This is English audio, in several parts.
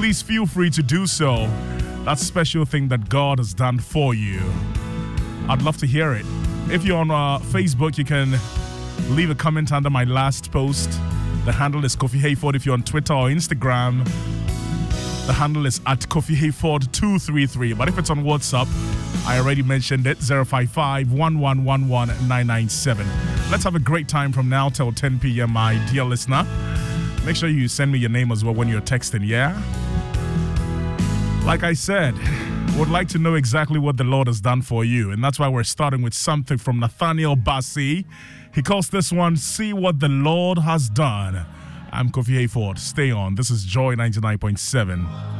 Please feel free to do so. That special thing that God has done for you. I'd love to hear it. If you're on uh, Facebook, you can leave a comment under my last post. The handle is Kofi Hayford. If you're on Twitter or Instagram, the handle is at Kofi Hayford 233. But if it's on WhatsApp, I already mentioned it 055 997. Let's have a great time from now till 10 p.m., my dear listener. Make sure you send me your name as well when you're texting, yeah? Like I said, would like to know exactly what the Lord has done for you. And that's why we're starting with something from Nathaniel Bassey. He calls this one, See What the Lord Has Done. I'm Kofi Hayford. Stay on. This is Joy 99.7.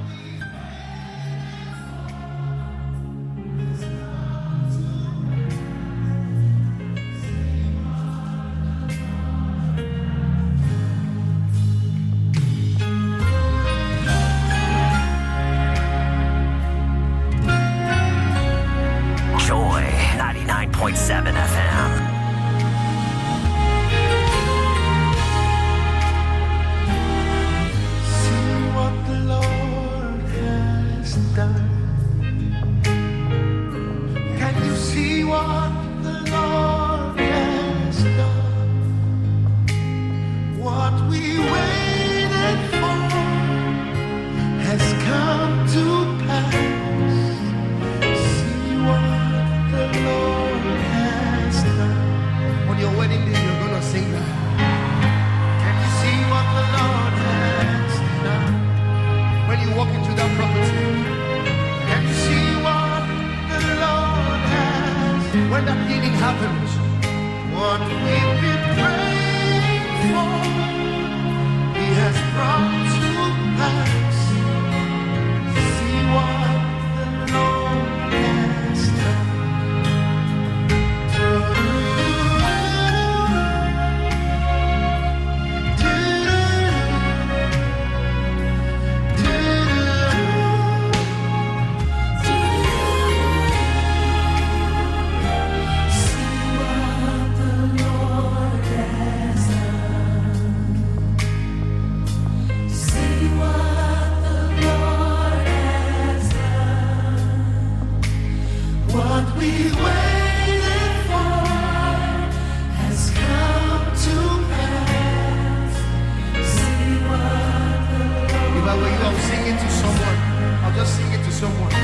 someone.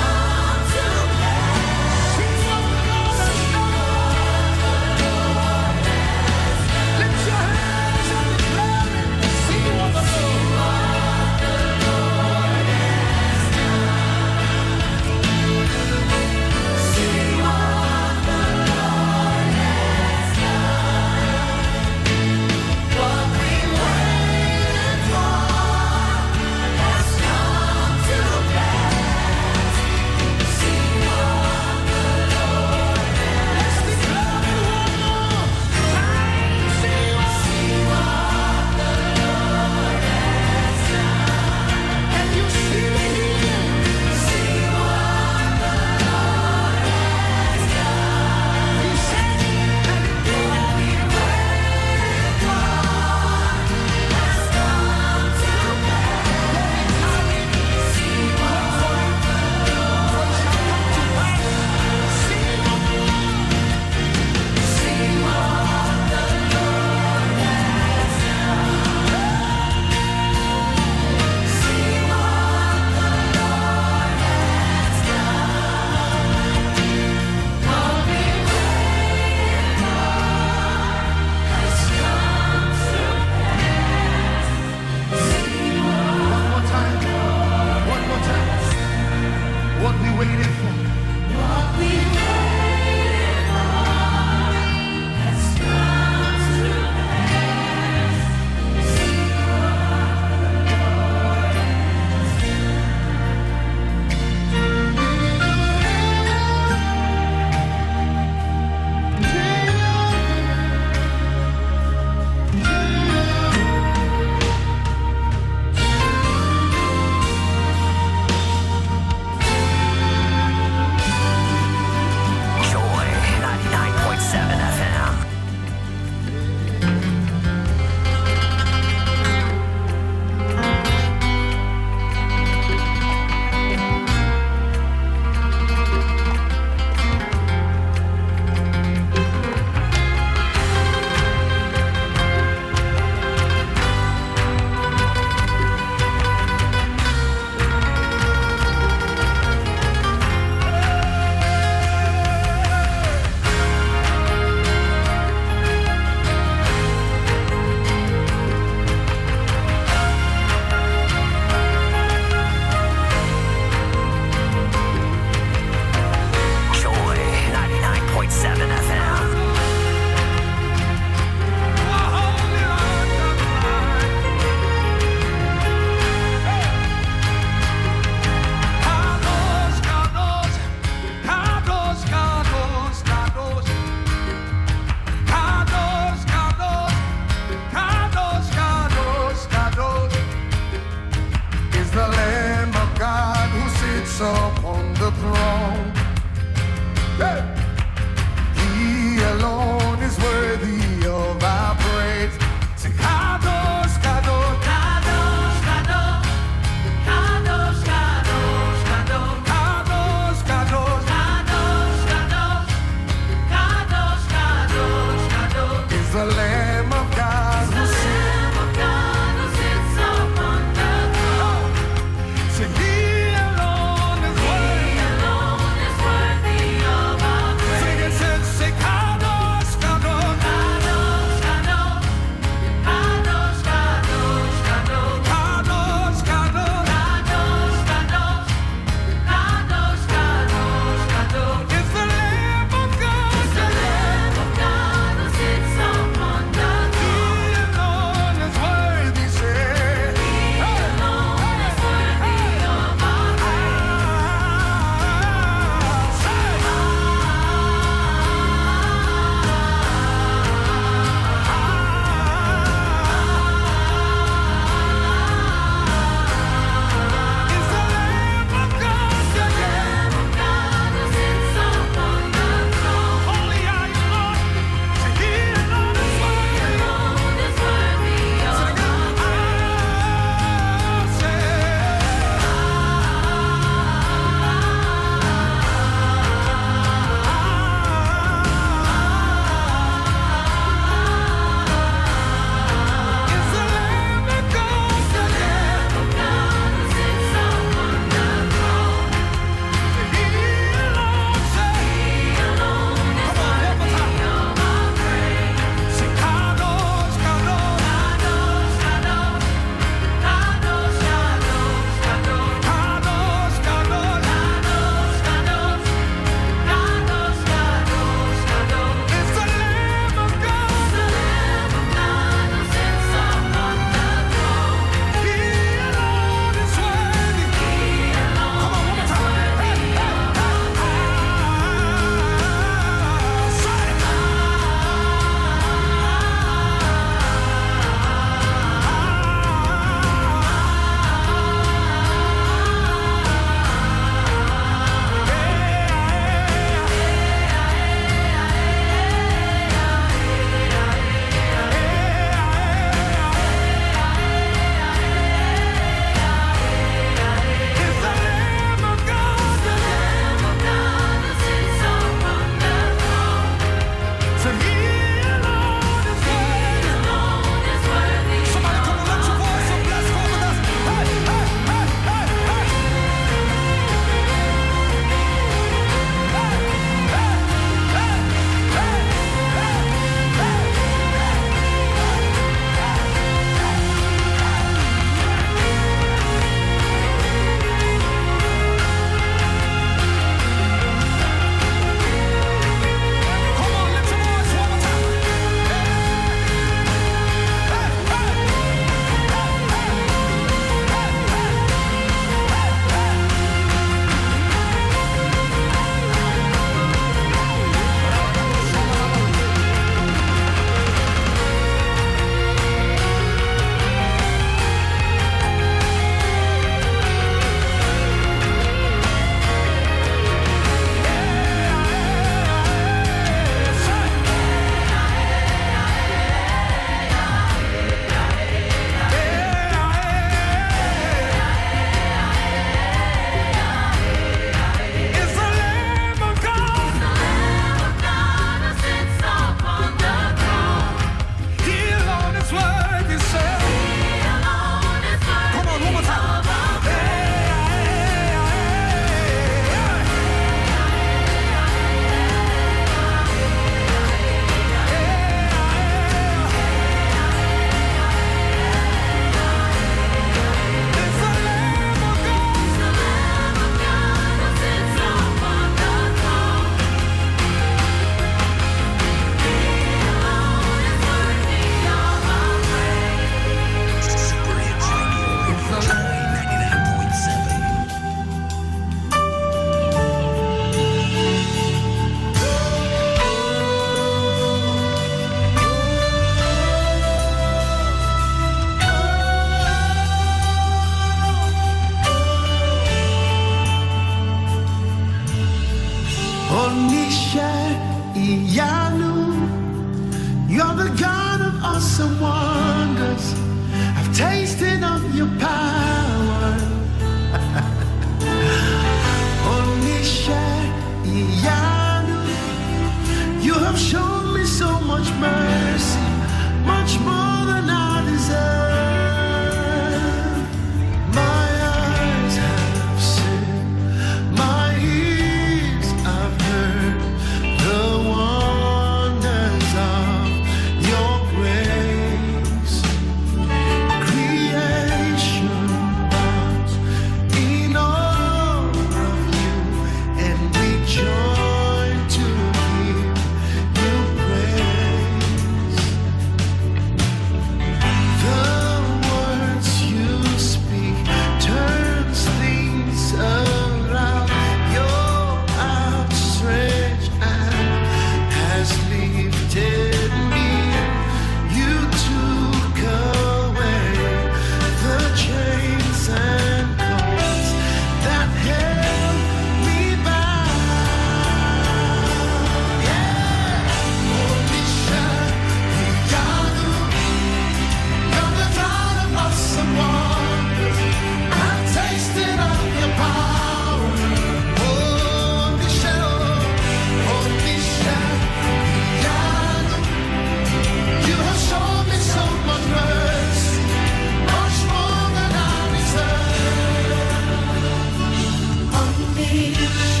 You.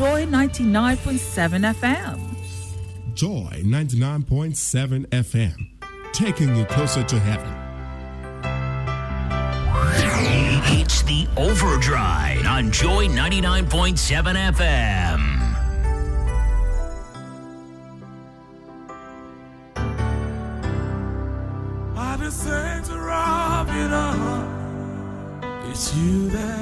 Joy 99.7 FM. Joy 99.7 FM, taking you closer to heaven. It's the Overdrive on Joy 99.7 FM. I've to Robin, it's you that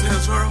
Since her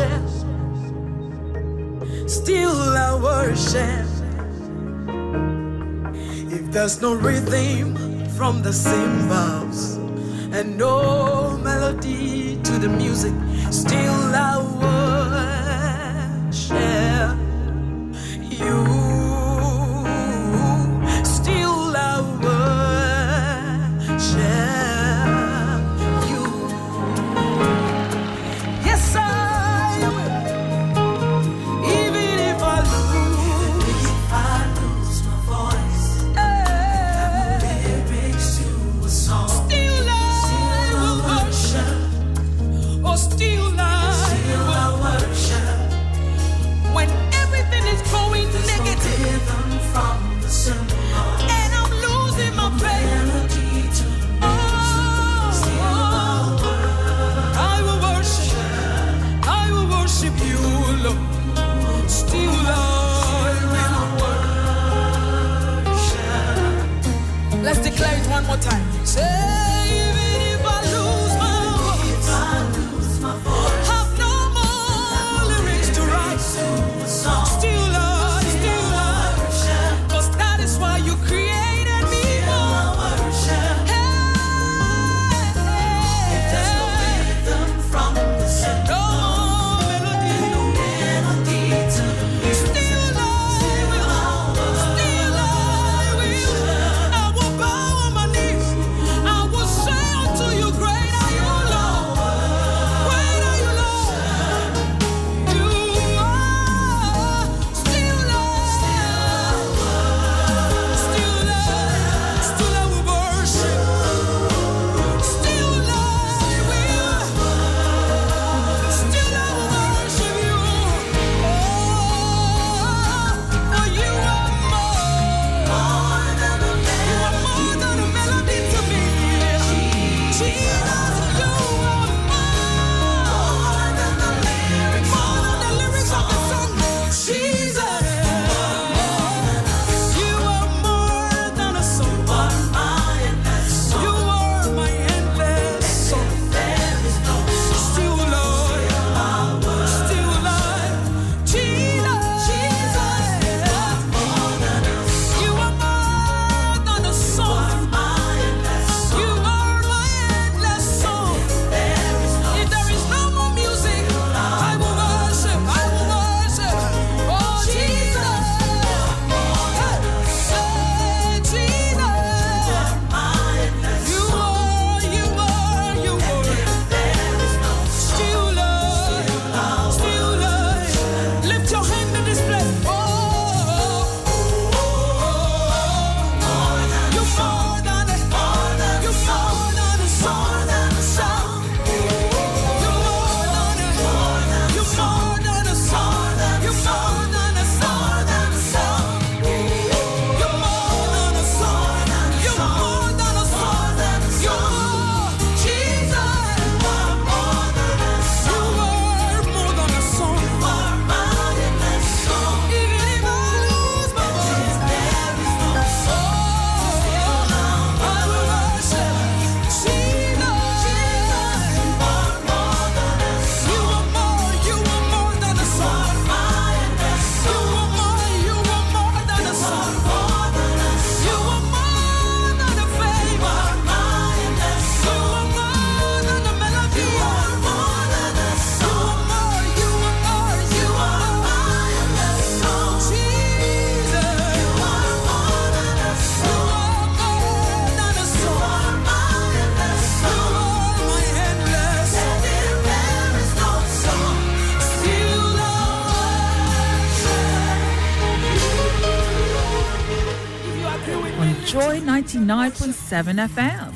worship. Still I worship. If there's no rhythm from the cymbals and no melody to the music, still I worship. 7FM.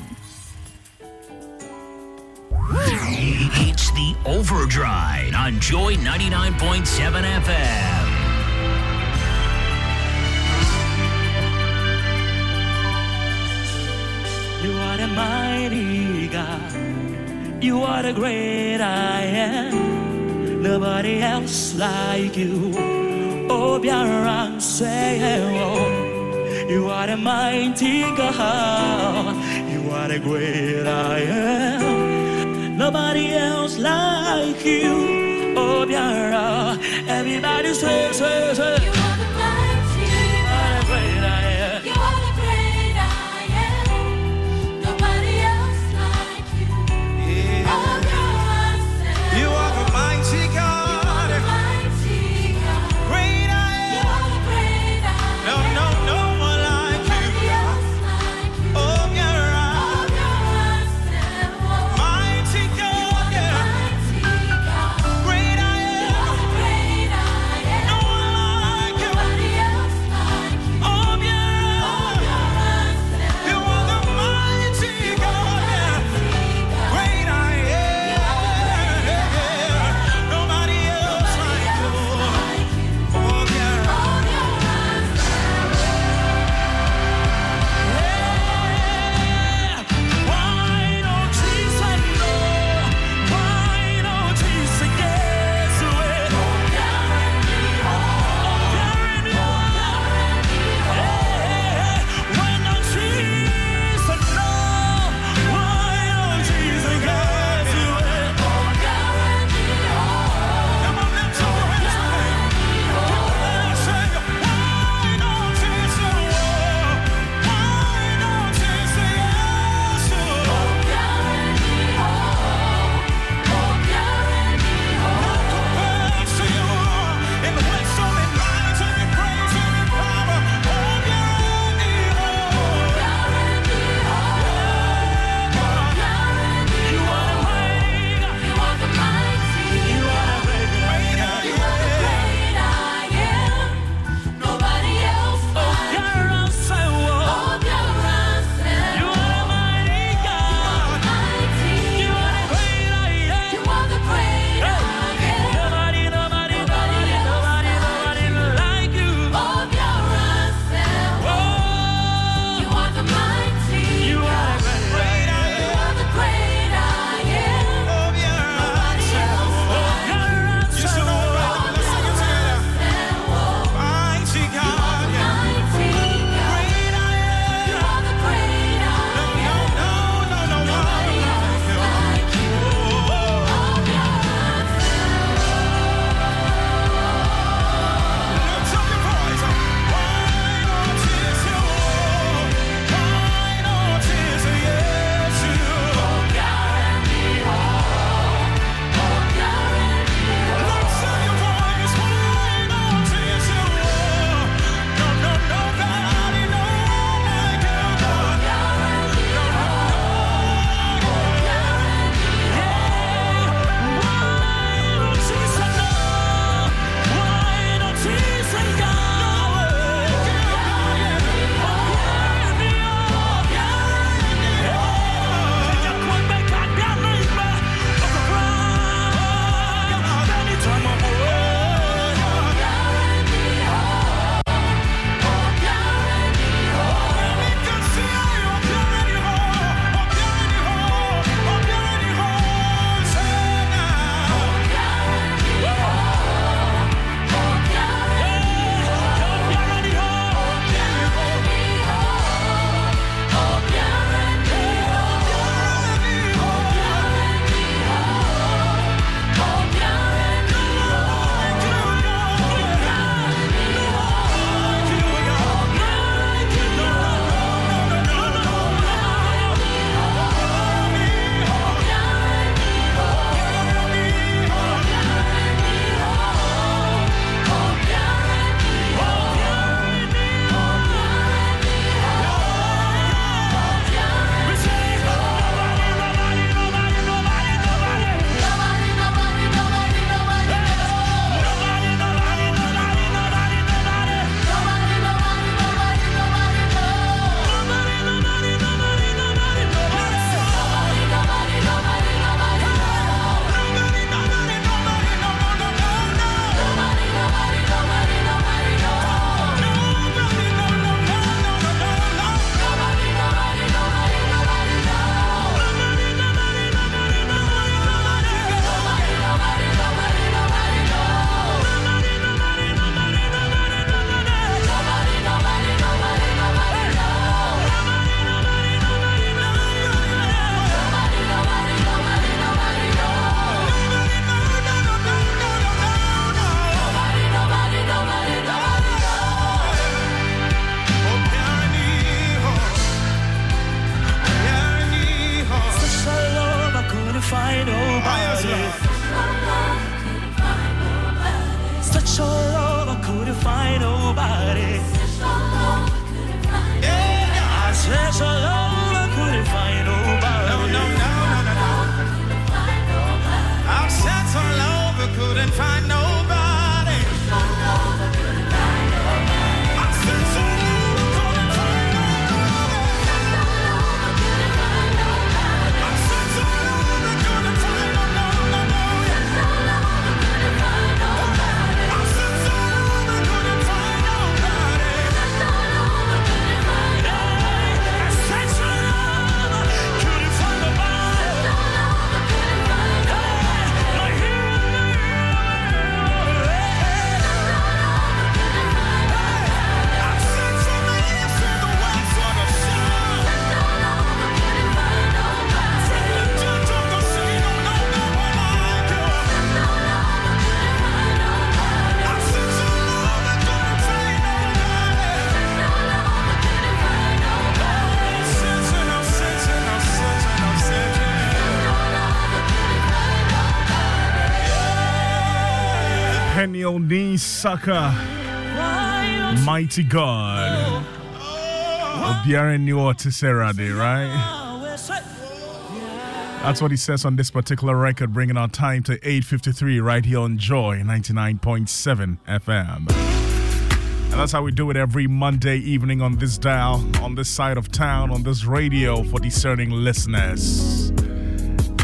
It's the Overdrive on Joy 99.7 FM. You are the mighty God. You are the great I am. Nobody else like you. Oh, beyond say hello you are a mighty God. You are the great I am. Nobody else like you. Oh, yeah, Everybody swear, swear, swear. Saka, Mighty God. Obiara knew what right? That's what he says on this particular record, bringing our time to 8.53 right here on Joy 99.7 FM. And that's how we do it every Monday evening on this dial, on this side of town, on this radio for discerning listeners.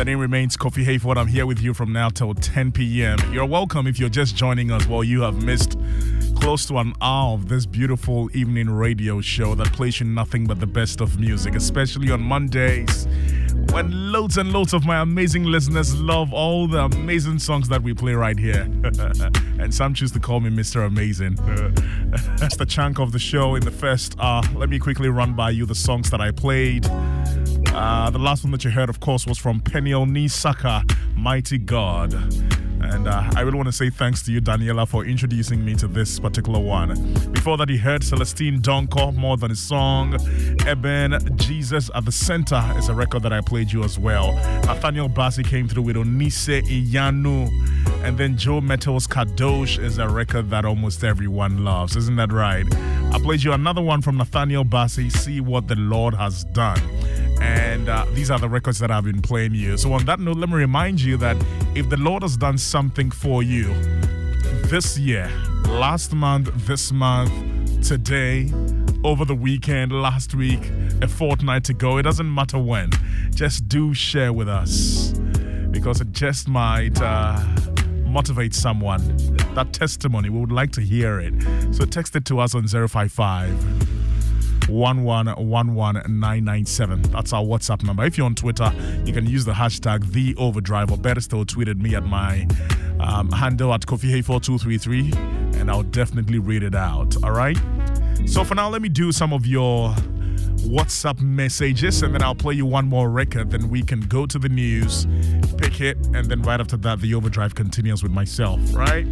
The name remains Kofi Hayford. I'm here with you from now till 10 p.m. You're welcome if you're just joining us. Well, you have missed close to an hour of this beautiful evening radio show that plays you nothing but the best of music, especially on Mondays when loads and loads of my amazing listeners love all the amazing songs that we play right here. and some choose to call me Mr. Amazing. That's the chunk of the show in the first hour. Let me quickly run by you the songs that I played. Uh, the last one that you heard, of course, was from Peniel Nisaka, Mighty God. And uh, I really want to say thanks to you, Daniela, for introducing me to this particular one. Before that, you heard Celestine Donkor, More Than a Song. Eben, Jesus at the Center is a record that I played you as well. Nathaniel Bassey came through with Onise Iyanu. And then Joe Mettle's Kadosh is a record that almost everyone loves. Isn't that right? I played you another one from Nathaniel Bassey, See What the Lord Has Done and uh, these are the records that I've been playing you. So, on that note, let me remind you that if the Lord has done something for you this year, last month, this month, today, over the weekend, last week, a fortnight ago, it doesn't matter when, just do share with us because it just might. Uh, motivate someone that testimony we would like to hear it so text it to us on 055 1111997. That's our WhatsApp number. If you're on Twitter, you can use the hashtag the overdrive or better still tweet at me at my um, handle at coffeehey4233 and I'll definitely read it out. All right. So for now, let me do some of your WhatsApp messages and then I'll play you one more record. Then we can go to the news, pick it, and then right after that, the overdrive continues with myself, right?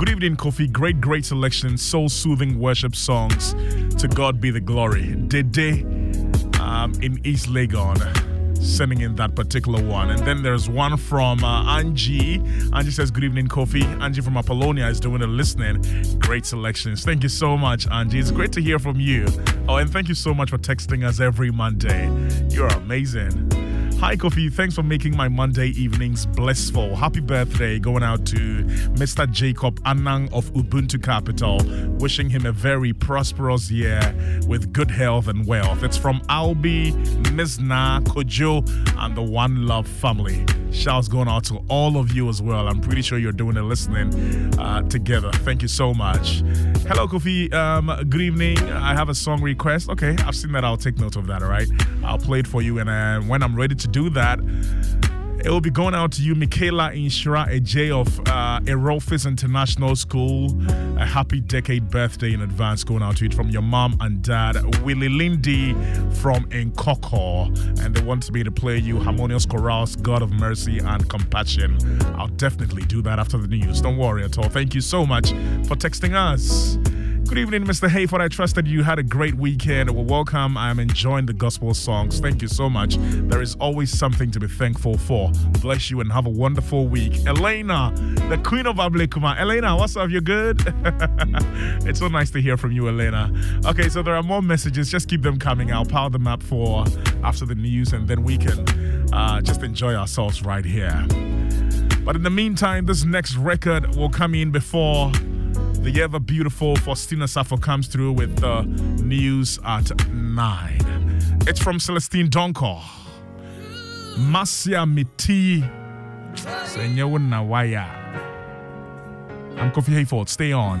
Good evening, Kofi. Great, great selection. Soul soothing worship songs. To God be the glory. Dede um, in East Legon sending in that particular one. And then there's one from uh, Angie. Angie says, Good evening, Kofi. Angie from Apollonia is doing the listening. Great selections. Thank you so much, Angie. It's great to hear from you. Oh, and thank you so much for texting us every Monday. You're amazing. Hi, Kofi. Thanks for making my Monday evenings blissful. Happy birthday going out to Mr. Jacob Anang of Ubuntu Capital. Wishing him a very prosperous year with good health and wealth. It's from Albi, Mizna, Kojo, and the One Love family. Shouts going out to all of you as well. I'm pretty sure you're doing the listening uh, together. Thank you so much. Hello, Kofi. Um, good evening. I have a song request. Okay, I've seen that. I'll take note of that. All right, I'll play it for you. And uh, when I'm ready to do that, it will be going out to you, Michaela Inshira Ej of uh, Erofis International School. A happy decade birthday in advance going out to you from your mom and dad, Willie Lindy from Nkoko. And they want me to play you Harmonious Chorals, God of Mercy and Compassion. I'll definitely do that after the news. Don't worry at all. Thank you so much for texting us. Good evening, Mr. Hayford. I trust that you had a great weekend. Well, welcome. I'm enjoying the gospel songs. Thank you so much. There is always something to be thankful for. Bless you and have a wonderful week. Elena, the queen of Ablekuma. Elena, what's up? You good? it's so nice to hear from you, Elena. Okay, so there are more messages. Just keep them coming. I'll power them up for after the news, and then we can uh, just enjoy ourselves right here. But in the meantime, this next record will come in before the ever beautiful Faustina Safo comes through with the news at 9. It's from Celestine Donkor. Masia Miti. Senye Wuna Waya. I'm Kofi Hayford. Stay on.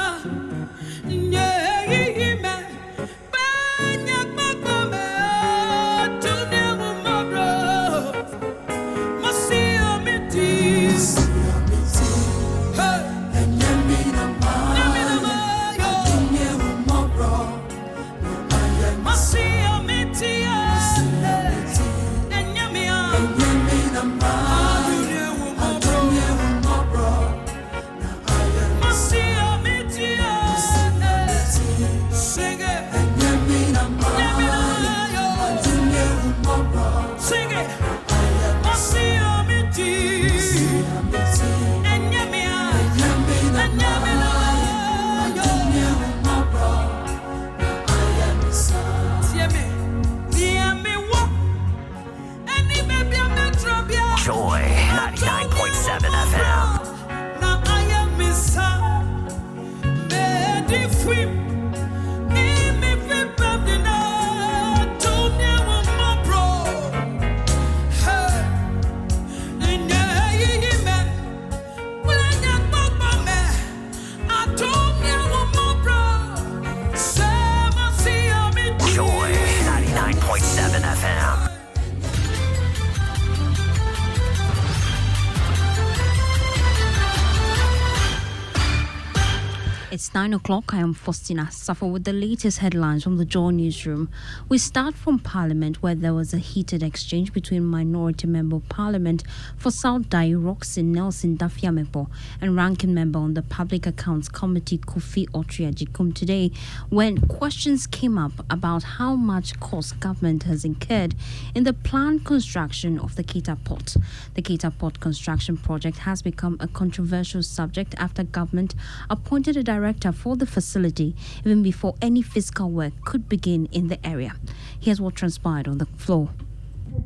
9 o'clock. I am Faustina Safo with the latest headlines from the Joy Newsroom. We start from Parliament, where there was a heated exchange between Minority Member of Parliament for South Dayi Nelson Dafeamekpor and Ranking Member on the Public Accounts Committee Kofi Okyere-Agyekum today when questions came up about how much cost government has incurred in the planned construction of the Keta Port. The Keta Port construction project has become a controversial subject after government appointed a director for the facility even before any physical work could begin in the area. Here's what transpired on the floor.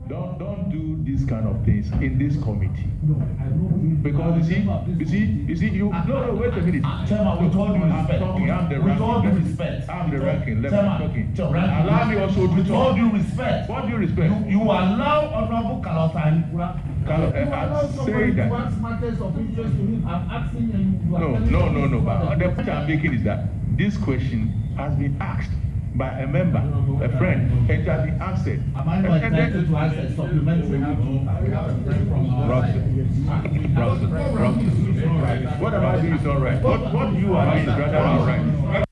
Don't don't do these kind of things in this committee. No, I know. Because you see, you see, you see, you no no wait a minute. Ah, Chairman, with all due respect. talking, I'm the With all due ranking. respect. I'm the ranking. Let me talking. Chairman, Allow me also to With all due respect. What do you respect? You, you allow Honorable Kalota Anikura. Kalo- you allow somebody that. to ask matters of interest to him. I'm asking and you No, no, no, no. what But the- the point I'm making is that this question has been asked by a member, a friend, it has been answered. Am I not And- and then- entitled to ask a supplementary? Robson, Robson, Robson. What am I doing is all right. What, what you are doing is rather all right.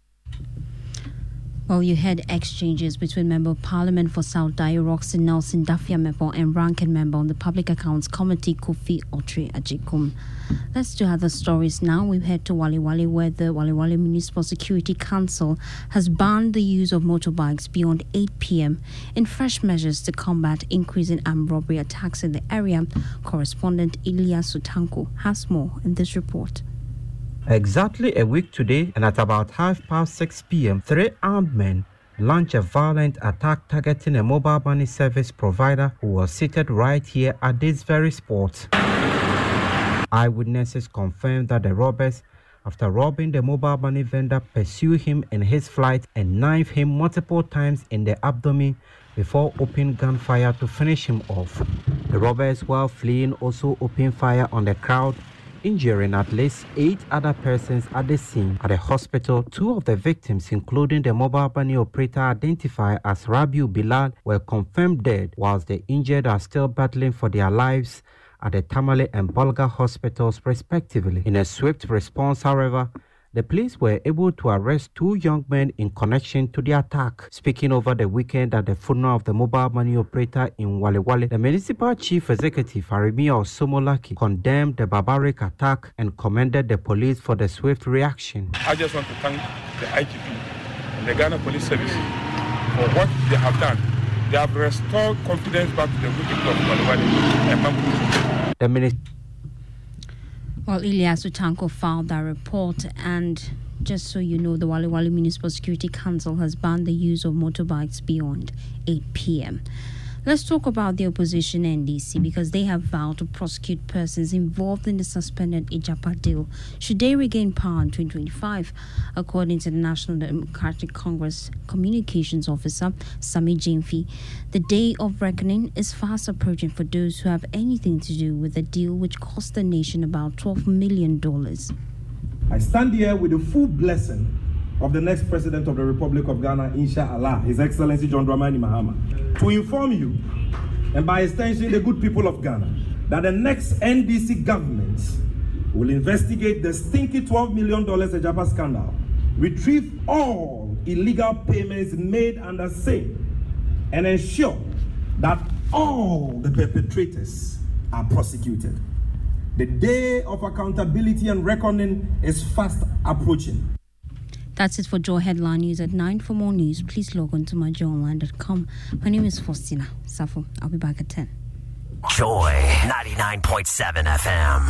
Well, you had exchanges between Member of Parliament for South Dayi Rockson Nelson Dafeamekpor and ranking member on the Public Accounts Committee Kofi Okyere-Agyekum. Let's do other stories now. We head to Walewale, where the Walewale Municipal Security Council has banned the use of motorbikes beyond 8 p.m. in fresh measures to combat increasing armed robbery attacks in the area. Correspondent Ilya Sutanko has more in this report. Exactly a week today, and at about half past 6 p.m., three armed men launched a violent attack targeting a mobile money service provider who was seated right here at this very spot. Eyewitnesses confirmed that the robbers, after robbing the mobile money vendor, pursued him in his flight and knifed him multiple times in the abdomen before opening gunfire to finish him off. The robbers, while fleeing, also opened fire on the crowd injuring at least eight other persons at the scene. At the hospital, two of the victims, including the mobile money operator identified as Rabiu Bilal, were confirmed dead, whilst the injured are still battling for their lives at the Tamale and Bolga hospitals, respectively. In a swift response, however, the police were able to arrest two young men in connection to the attack. Speaking over the weekend at the funeral of the mobile money operator in Walewale, the municipal chief executive Arimia Osomolaki condemned the barbaric attack and commended the police for the swift reaction. I just want to thank the IGP and the Ghana Police Service for what they have done. They have restored confidence back to the good people of Malawale and Mabudu. The minister Well, Ilyas Utanko filed that report, and just so you know, the Walewale Municipal Security Council has banned the use of motorbikes beyond 8 p.m. Let's talk about the opposition NDC because they have vowed to prosecute persons involved in the suspended Agyapa deal should they regain power in 2025, according to the National Democratic Congress Communications Officer Sammy Gyamfi. The day of reckoning is fast approaching for those who have anything to do with the deal which cost the nation about $12 million. I stand here with the full blessing of the next president of the Republic of Ghana, inshallah, His Excellency John Dramani Mahama, to inform you, and by extension, the good people of Ghana, that the next NDC government will investigate the stinky $12 million Agyapa scandal, retrieve all illegal payments made under SAME, and ensure that all the perpetrators are prosecuted. The day of accountability and reckoning is fast approaching. That's it for Joy Headline News at 9. For more news, please log on to myjoyonline.com. My name is Faustina Safo. I'll be back at 10. Joy 99.7 FM.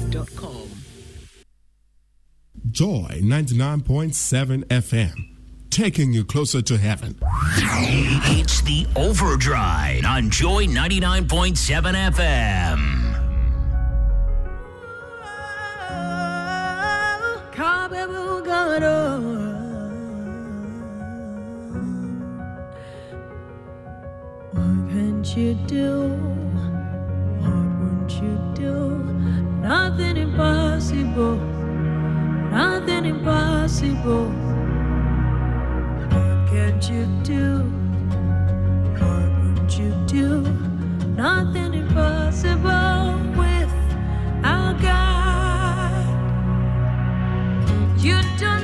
myjoyonline.com. Joy 99.7 FM, taking you closer to heaven. It's the Overdrive on Joy 99.7 FM. What can't you do? What won't you do? Nothing impossible. Nothing impossible. What can't you do? What won't you do? Nothing impossible with our God. You do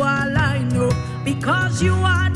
I to align. No, because you are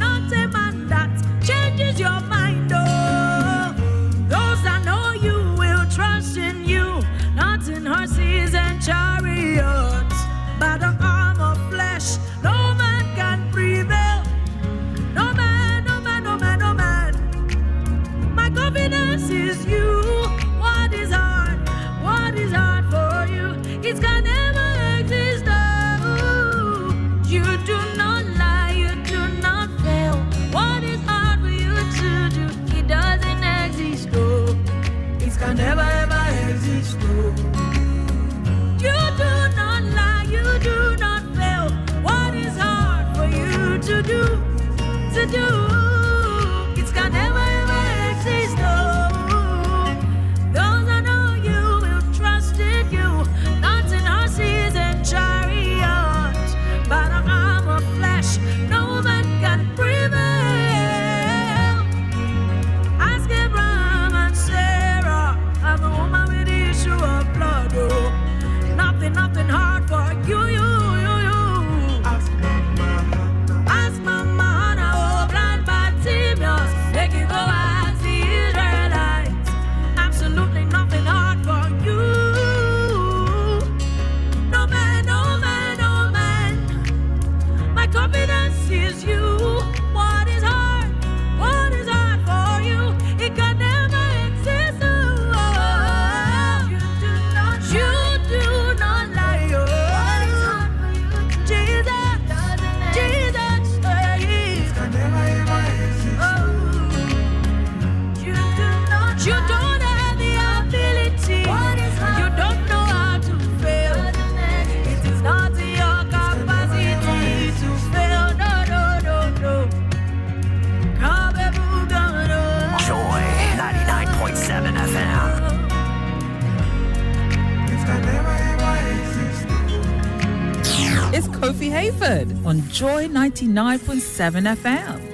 on Joy 99.7 FM.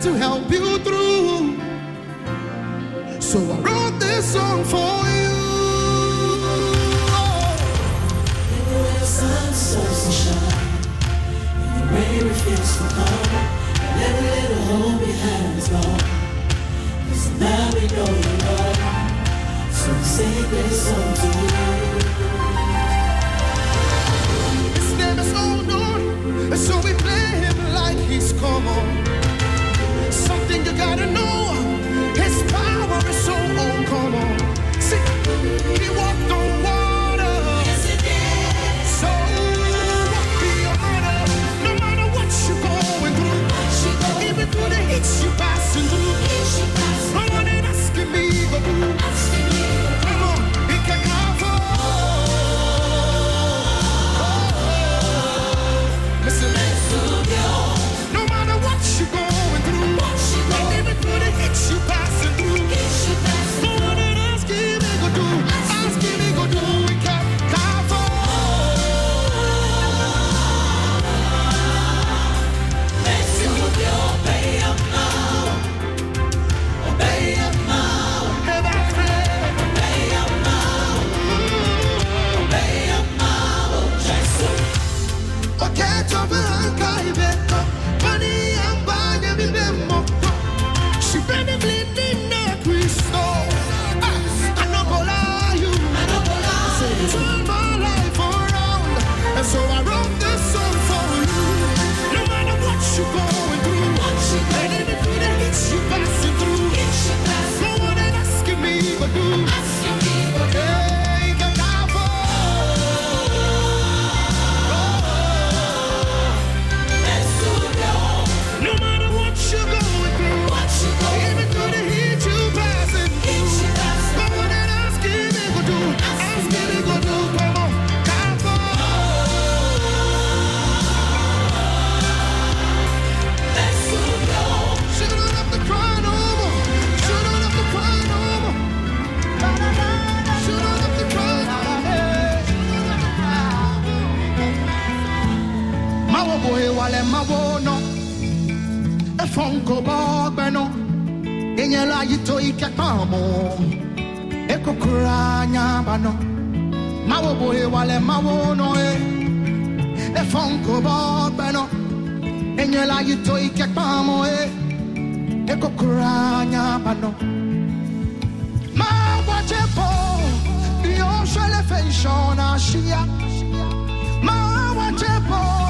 To help you onko bɔgbɛno enyɛlɛ ayito ikɛkpamɔ ekokura nyaba bano, mawo boye wale mawo noe efonko bɔgbɛno enyɛlɛ ayito ikɛkpamɔ e ekokura nyaba no mawo tsepo bi o sɛlɛ fɛ nsɔn na siya mawo chepo.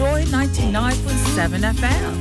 Joy 99.7 FM.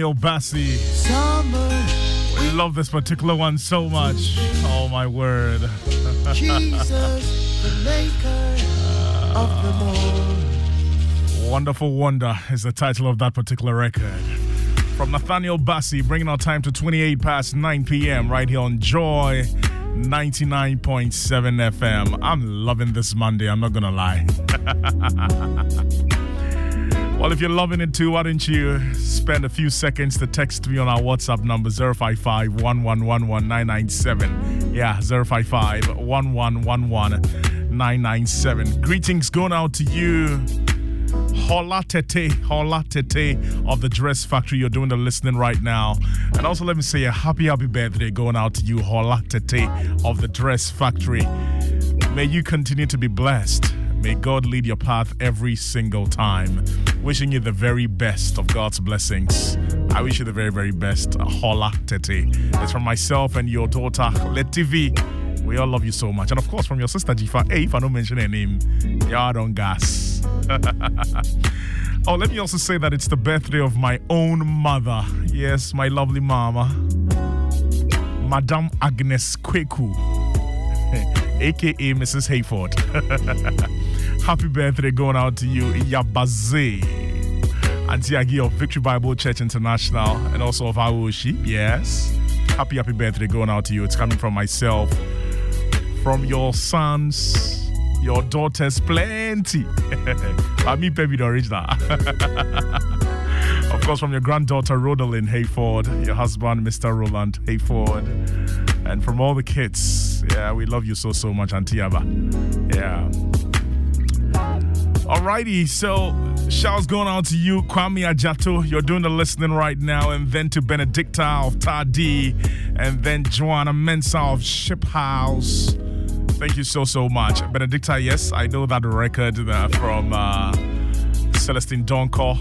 Nathaniel Bassey. Summer, We love this particular one so much. Oh my word. Jesus, the maker of all. Wonderful Wonder is the title of that particular record. From Nathaniel Bassey, bringing our time to 28 past 9 p.m. right here on Joy 99.7 FM. I'm loving this Monday, I'm not gonna lie. well, if you're loving it too, why don't you spend a few seconds to text me on our WhatsApp number 055 1111997. Yeah, 055 1111997. Greetings going out to you. Hola Tete, Hola Tete of the Dress Factory. You're doing the listening right now. And also, let me say a happy, happy birthday going out to you, Hola Tete of the Dress Factory. May you continue to be blessed. May God lead your path every single time. Wishing you the very best of God's blessings. I wish you the very, very best. Hola Tete. It's from myself and your daughter, Letivi. We all love you so much. And of course, from your sister Jifa. Hey, if I don't mention her name, y'all gas. oh, let me also say that it's the birthday of my own mother. Yes, my lovely mama, Madame Agnes Kweku, aka Mrs. Hayford. Happy birthday going out to you, Yabaze. Auntie Agi of Victory Bible Church International and also of Aoshi. Yes. Happy, happy birthday going out to you. It's coming from myself, from your sons, your daughters, plenty. I mean, baby, the original. of course, from your granddaughter, Rodalyn Hayford, your husband, Mr. Roland Hayford, and from all the kids. Yeah, we love you so, so much, Auntie Abba. Yeah. Alrighty, so shouts going out to you, Kwame Ajato. You're doing the listening right now, and then to Benedicta of Tadi, and then Joanna Mensah of Ship House. Thank you so so much, Benedicta. Yes, I know that record uh, from uh, Celestine Donkor.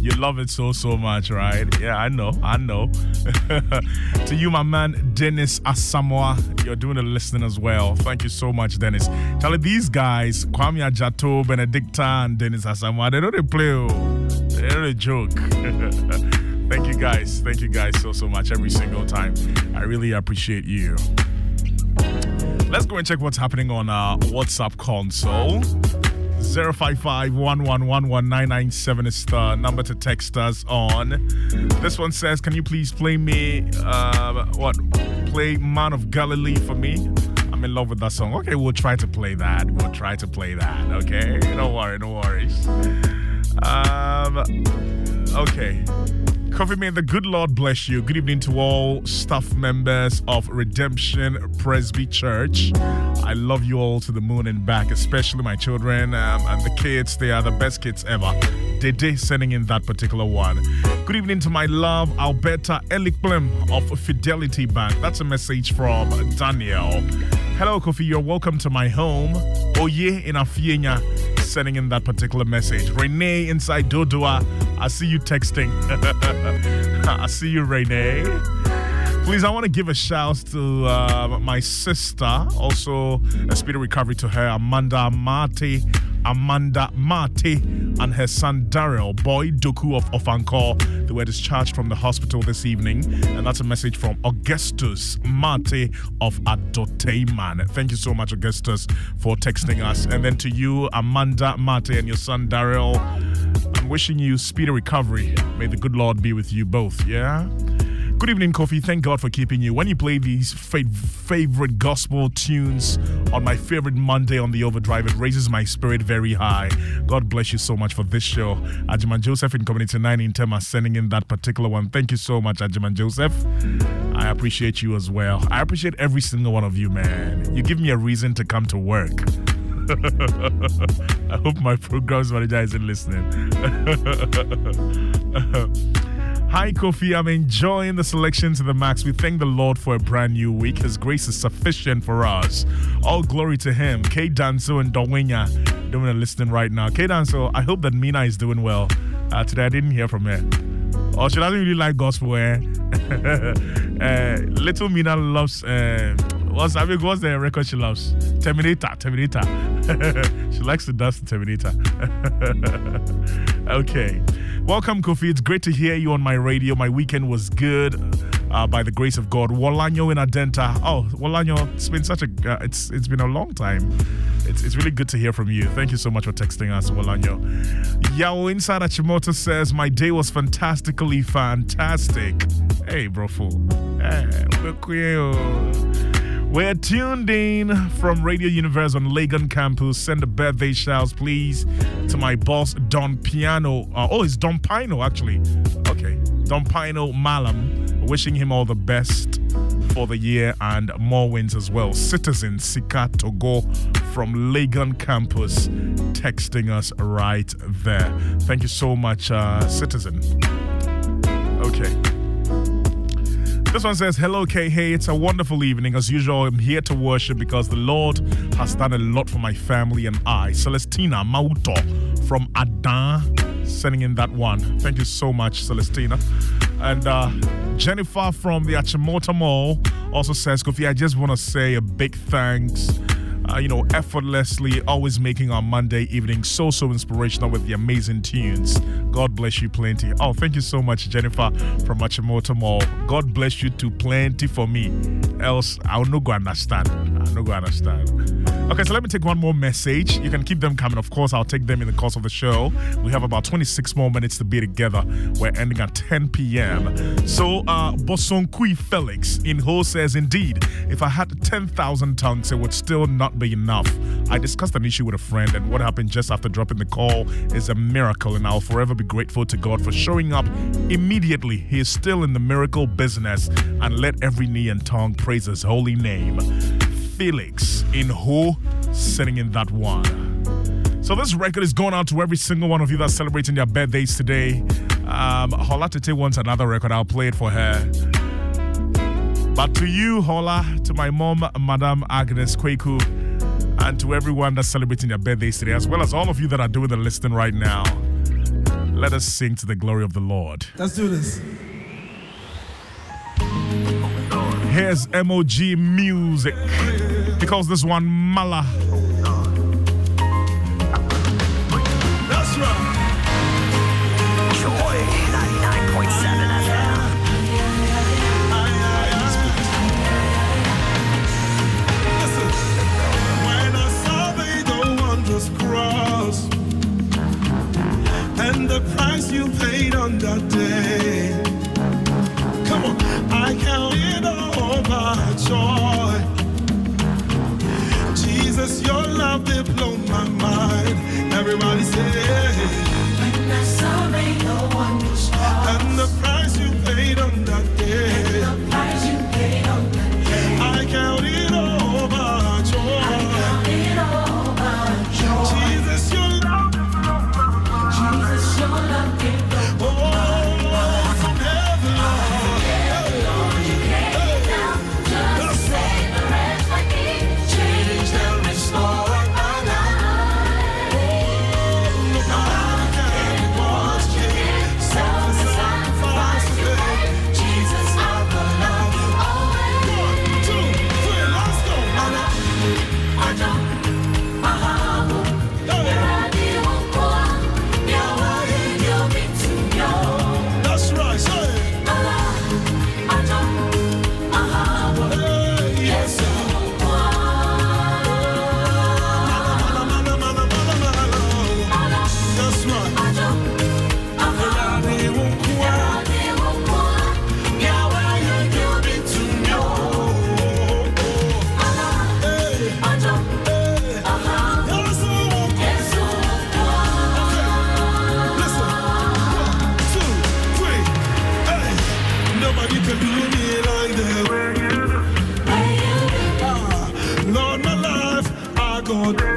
You love it so so much, right? Yeah, I know, I know. to you, my man Dennis Asamoah, you're doing the listening as well. Thank you so much, Dennis. Tell these guys, Kwame Ajato, Benedicta, and Dennis Asamoah, they don't play, oh. they don't joke. Thank you guys, thank you guys so so much every single time. I really appreciate you. Let's go and check what's happening on our WhatsApp console. 055 is the number to text us on. This one says, Can you please play me, uh, what, play Man of Galilee for me? I'm in love with that song. Okay, we'll try to play that. We'll try to play that, okay? Don't worry, no worries. Um, okay. Coffee Man, the good Lord bless you. Good evening to all staff members of Redemption Presby Church. I love you all to the moon and back, especially my children um, and the kids. They are the best kids ever. Dede sending in that particular one. Good evening to my love, Alberta Elikplem of Fidelity Bank. That's a message from Daniel. Hello, Kofi. You're welcome to my home. Oye in Afienya sending in that particular message. Renee inside Dodua, I see you texting. I see you, Renee. Please, I want to give a shout out to uh, my sister, also a speedy recovery to her, Amanda Mate, Amanda Mate, and her son Daryl, boy Doku of Ofankor. They were discharged from the hospital this evening, and that's a message from Augustus Mate of Adoteyman. Thank you so much, Augustus, for texting us. And then to you, Amanda Mate, and your son Daryl, I'm wishing you speedy recovery. May the good Lord be with you both, yeah? Good evening, Kofi. Thank God for keeping you. When you play these fa- favorite gospel tunes on my favorite Monday on the Overdrive, it raises my spirit very high. God bless you so much for this show. Ajiman Joseph in Community 9 in Tema sending in that particular one. Thank you so much, Ajiman Joseph. I appreciate you as well. I appreciate every single one of you, man. You give me a reason to come to work. I hope my programs manager isn't listening. Hi, Kofi. I'm enjoying the selection to the max. We thank the Lord for a brand new week. His grace is sufficient for us. All glory to Him. K Danso and Dawenya doing a listening right now. K Danso, I hope that Mina is doing well. Uh, today I didn't hear from her. Or she doesn't really like gospel, eh? uh, little Mina loves. Uh, what's I mean, what's the record she loves? Terminator, Terminator. she likes to dance to Terminator. okay. Welcome, Kofi. It's great to hear you on my radio. My weekend was good. Uh, by the grace of God, Walanyo in Adenta. Oh, Walanyo, it's been such a uh, it's it's been a long time. It's it's really good to hear from you. Thank you so much for texting us, Walanyo. Yao inside Achimota says my day was fantastically fantastic. Hey, bro, fool. Hey, we're tuned in from Radio Universe on Legon campus. Send a birthday shouts, please, to my boss, Don Piano. Uh, oh, it's Don Pino, actually. Okay. Don Pino Malam. Wishing him all the best for the year and more wins as well. Citizen Sika Togo from Legon campus texting us right there. Thank you so much, uh, Citizen. Okay. This one says, Hello, K. Hey, it's a wonderful evening. As usual, I'm here to worship because the Lord has done a lot for my family and I. Celestina Mauto from Adan, sending in that one. Thank you so much, Celestina. And uh, Jennifer from the Achimota Mall also says, Kofi, I just want to say a big thanks. Uh, you know, effortlessly, always making our Monday evening so, so inspirational with the amazing tunes. God bless you plenty. Oh, thank you so much, Jennifer from Achimota Mall. God bless you too plenty for me. Else, I'll not go understand. I'll not go understand. Okay, so let me take one more message. You can keep them coming. Of course, I'll take them in the course of the show. We have about 26 more minutes to be together. We're ending at 10 p.m. So, uh, Bosonkui Felix in Ho says, Indeed, if I had 10,000 tongues, it would still not be enough. I discussed an issue with a friend, and what happened just after dropping the call is a miracle, and I'll forever be grateful to God for showing up immediately. He is still in the miracle business, and let every knee and tongue praise his holy name. Felix in Ho, sitting in that one. So this record is going out to every single one of you that's celebrating their birthdays today. Um, Hola Tete wants another record. I'll play it for her. But to you, Hola, to my mom, Madame Agnes Kweku, and to everyone that's celebrating their birthdays today, as well as all of you that are doing the listening right now, let us sing to the glory of the Lord. Let's do this. Here's MOG Music. He calls this one Mala. Cross and the price you paid on that day, come on, I count it all my joy. Jesus, your love did blow my mind. Everybody say, I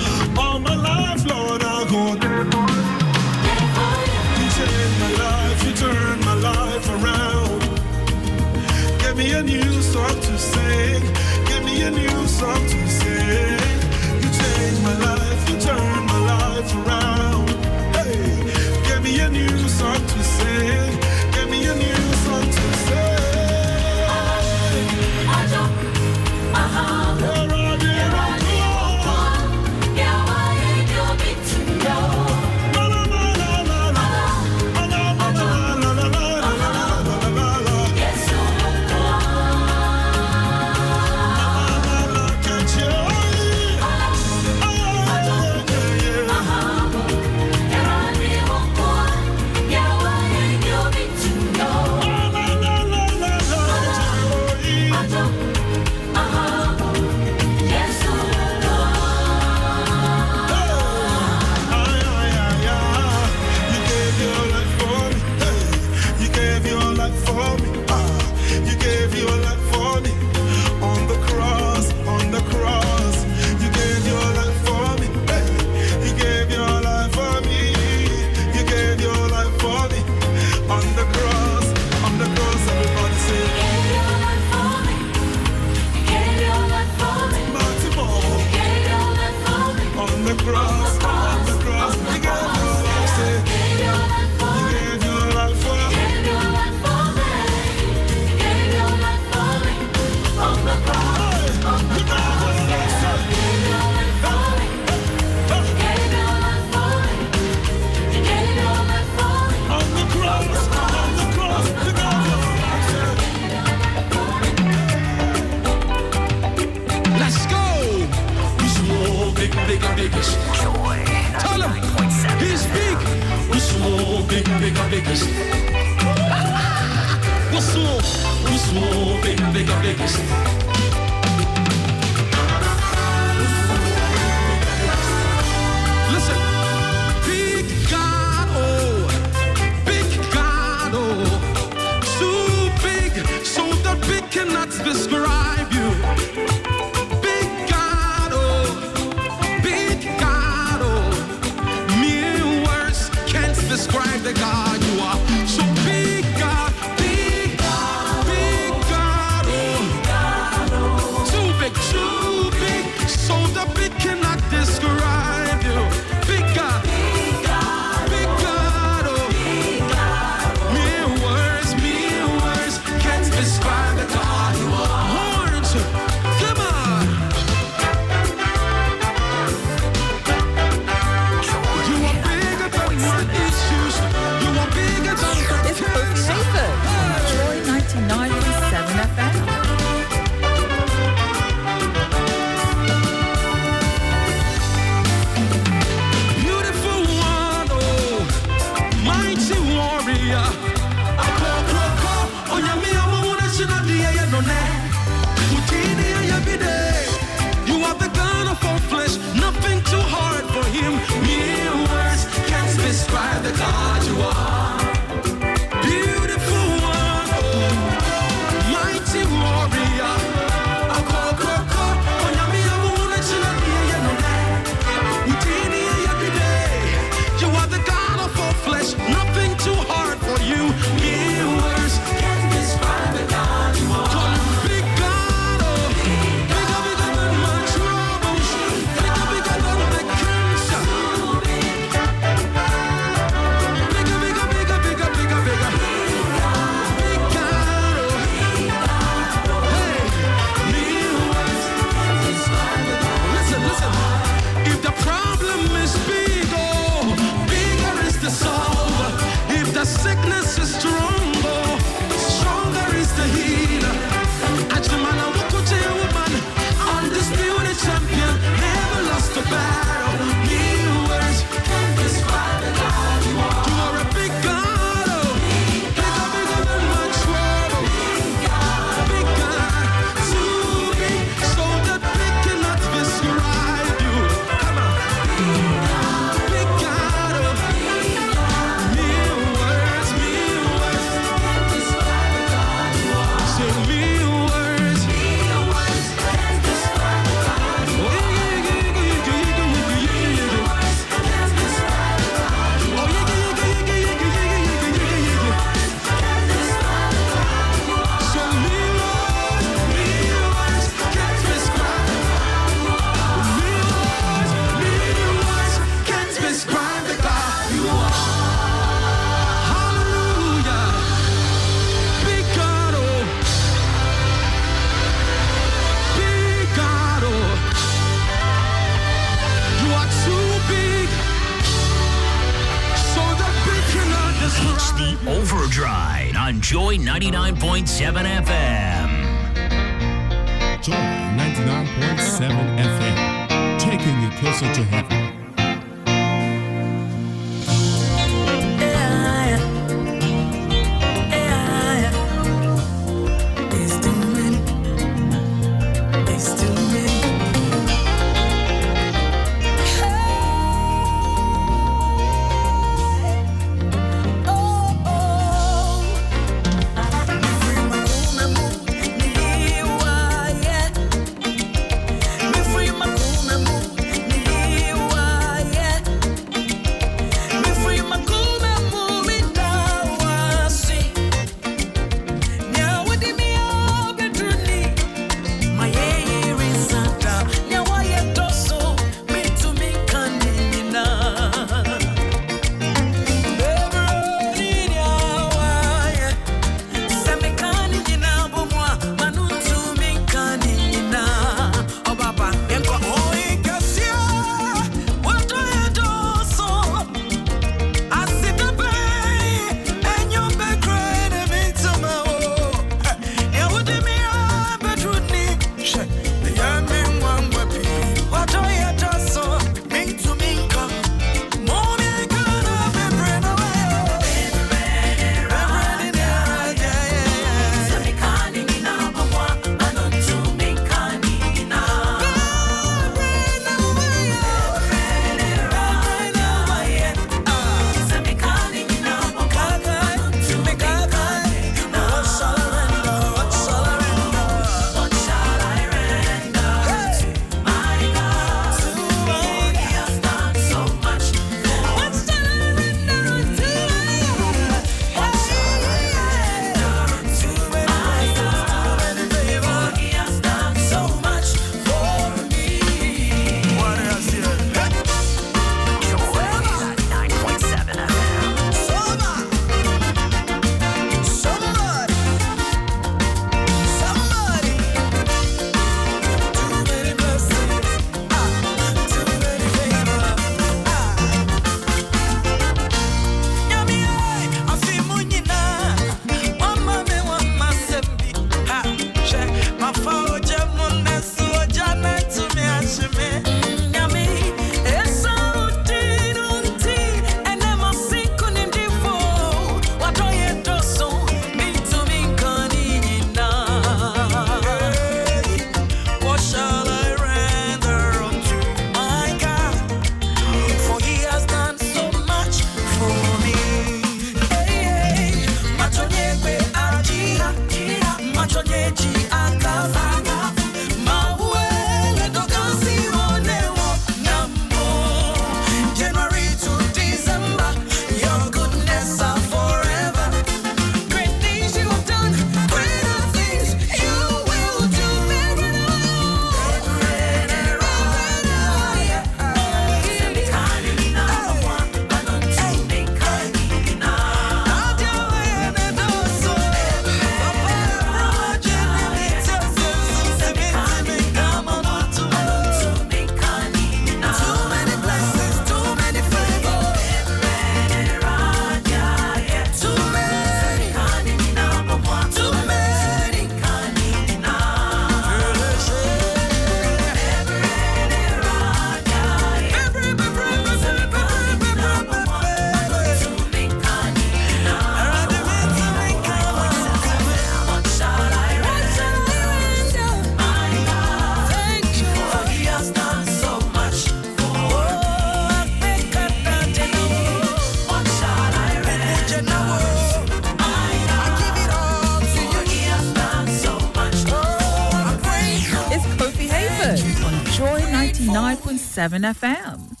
7 FM.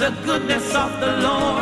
the goodness of the Lord.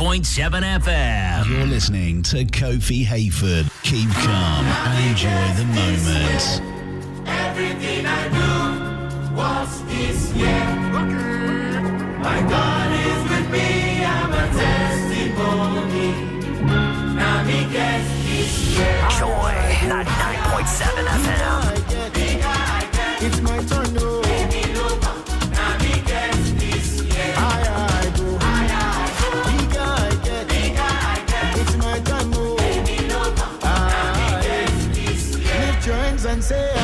100.7 FM. You're listening to Kofi Hayford. Keep calm and enjoy the moment. Everything I do was this year. My God is with me, I'm a testimony. Now me gets this year. Joy 99.7 FM. It's my turn say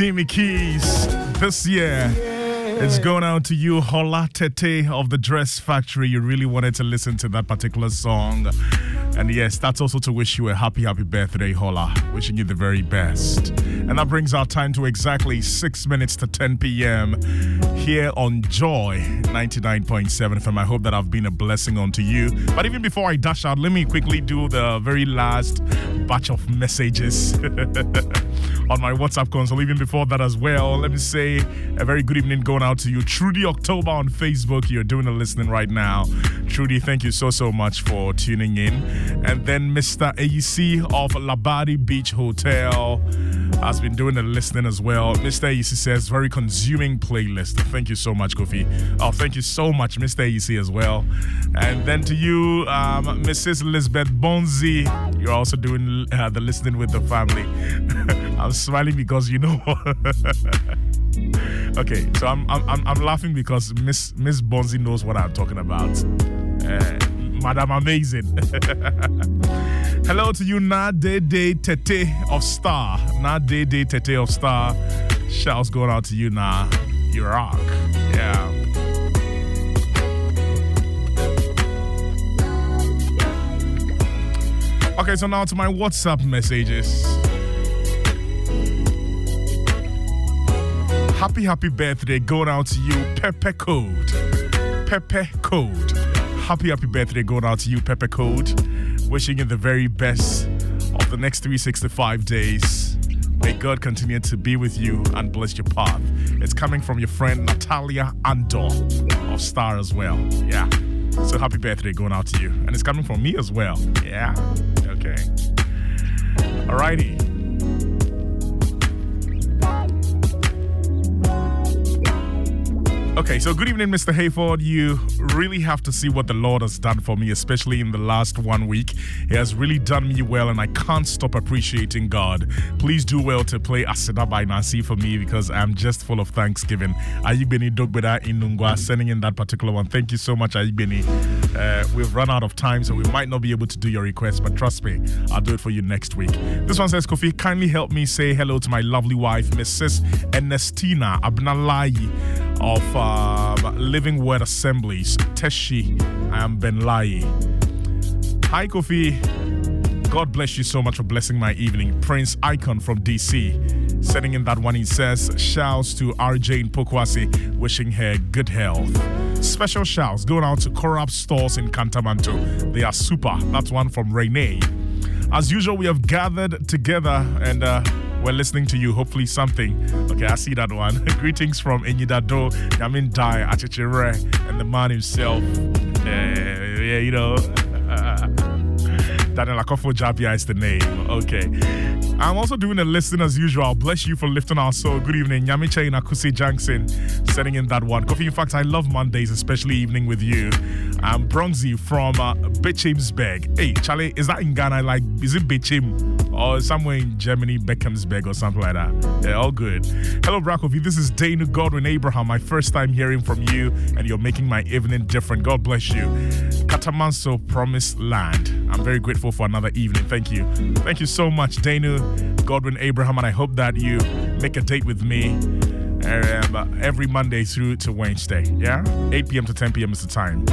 Rotimi Keys. This year, it's going out to you, Hola Tete of the Dress Factory. You really wanted to listen to that particular song. And yes, that's also to wish you a happy, happy birthday, Hola. Wishing you the very best. And that brings our time to exactly 6 minutes to 10 p.m. here on Joy 99.7 FM. I hope that I've been a blessing unto you. But even before I dash out, let me quickly do the very last batch of messages on my WhatsApp console. Even before that as well, let me say a very good evening going out to you. Trudy October on Facebook. You're doing the listening right now. Trudy, thank you so, so much for tuning in. And then Mr. AEC of Labadi Beach Hotel has been doing the listening as well. Mr. AEC says, very consuming playlist. Thank you so much, Kofi. Oh, thank you so much, Mr. AEC as well. And then to you, um, Mrs. Elizabeth Bonzi, you're also doing uh, the listening with the family. I'm smiling because you know. okay, so I'm, I'm I'm I'm laughing because Miss Miss Bonzi knows what I'm talking about. Uh, Madam Amazing. Hello to you, Na De De Tete of Star. Na De De Tete of Star. Shouts going out to you, Na. You rock. Yeah. Okay, so now to my WhatsApp messages. Happy, happy birthday going out to you, Pepe Code. Pepe Code. Happy, happy birthday going out to you, Pepe Code. Wishing you the very best of the next 365 days. May God continue to be with you and bless your path. It's coming from your friend Natalia Andor of Star as well. Yeah. So happy birthday going out to you. And it's coming from me as well. Yeah. Okay. Alrighty. Okay, so good evening, Mr. Hayford. You really have to see what the Lord has done for me, especially in the last one week. He has really done me well, and I can't stop appreciating God. Please do well to play Aseda by Nancy for me because I'm just full of thanksgiving. Ayigbeni Dogbeda in Nungwa sending in that particular one. Thank you so much, Ayigbeni. Uh, we've run out of time, so we might not be able to do your request, but trust me, I'll do it for you next week. This one says, Kofi, kindly help me say hello to my lovely wife, Mrs. Ernestina Abnalayi of um, Living Word Assemblies, Teshie. I am Ben Hi, Kofi. God bless you so much for blessing my evening. Prince Icon from DC. Sending in that one, he says, shouts to RJ in Pokuase, wishing her good health. Special shouts going out to Corrupt Stores in Kantamanto. They are super. That's one from Renee. As usual, we have gathered together and uh, we're listening to you. Hopefully, something. Okay, I see that one. Greetings from Enyidado, Yamin Dai, Achichere, and the man himself. Uh, yeah, you know. Daniel Akofo Japia is the name. Okay. I'm also doing a listing as usual. Bless you for lifting our soul. Good evening. Yamiche Nakusi Jankson sending in that one. Kofi, in fact, I love Mondays, especially evening with you. I'm Bronzy from uh, Bechimsberg. Hey, Charlie, is that in Ghana? Like, is it Bechim or somewhere in Germany, Beckhamsberg or something like that? Yeah, all good. Hello, Brackovi. This is Dana Godwin Abraham. My first time hearing from you, and you're making my evening different. God bless you. Katamanso Promised Land. I'm very grateful for another evening. Thank you. Thank you so much, Dana Godwin Abraham, and I hope that you make a date with me um, every Monday through to Wednesday. Yeah? 8 p.m. to 10 p.m. is the time.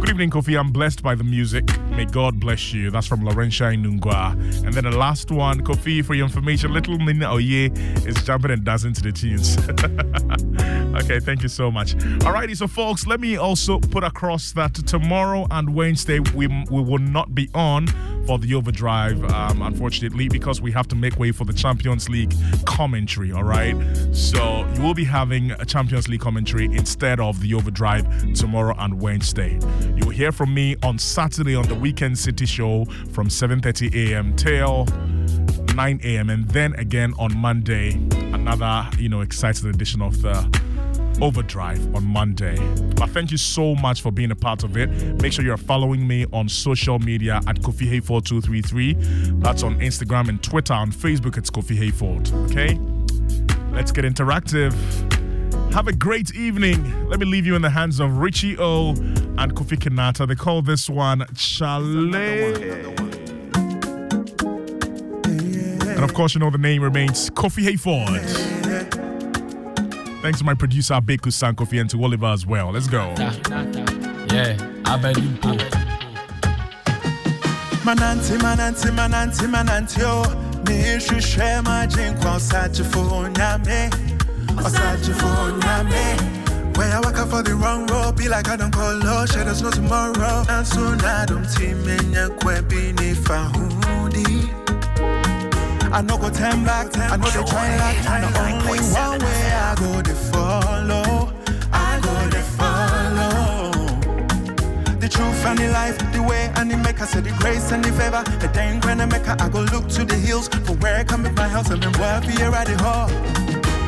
Good evening, Kofi. I'm blessed by the music. May God bless you. That's from Laurentia Nungwa. And then the last one, Kofi, for your information, Little Nina Oye is jumping and dancing to the tunes. okay, thank you so much. Alrighty, so folks, let me also put across that tomorrow and Wednesday we, we will not be on for the overdrive, um, unfortunately, because we have to make way for the Champions League commentary. All right, so you will be having a Champions League commentary instead of the overdrive tomorrow and Wednesday. You will hear from me on Saturday on the Weekend City Show from 7:30 a.m. till 9 a.m. and then again on Monday, another you know exciting edition of the Overdrive on Monday. But thank you so much for being a part of it. Make sure you're following me on social media at Kofi Hayford 233. That's on Instagram and Twitter. On Facebook, it's Kofi Hayford. Okay? Let's get interactive. Have a great evening. Let me leave you in the hands of Richie O and Kofi Kinata. They call this one Chalet. And of course, you know the name remains Kofi Hayford. Thanks to my producer, Beku San Kofi, and to Oliver as well. Let's go. Yeah, Abedimpo. Mananti, mananti, mananti, mananti, oh. Nihwehwɛ m'agyenkwa ɔsagyefo nyame ɔsagyefo nyame Where I waka for the wrong road, be like I don't call sure there's no tomorrow. And soon I don't see me kwebi ni fahudi. I know go turn back, I know they try like, the only one way I go to follow, I go to follow. The truth and the life, the way and the maker, say the grace and the favor. The dang when I make I go look to the hills for where I come with my house and then work here at the hall.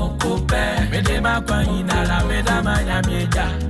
Moko pe. Mede ma kwanyinara meda ma nyamija.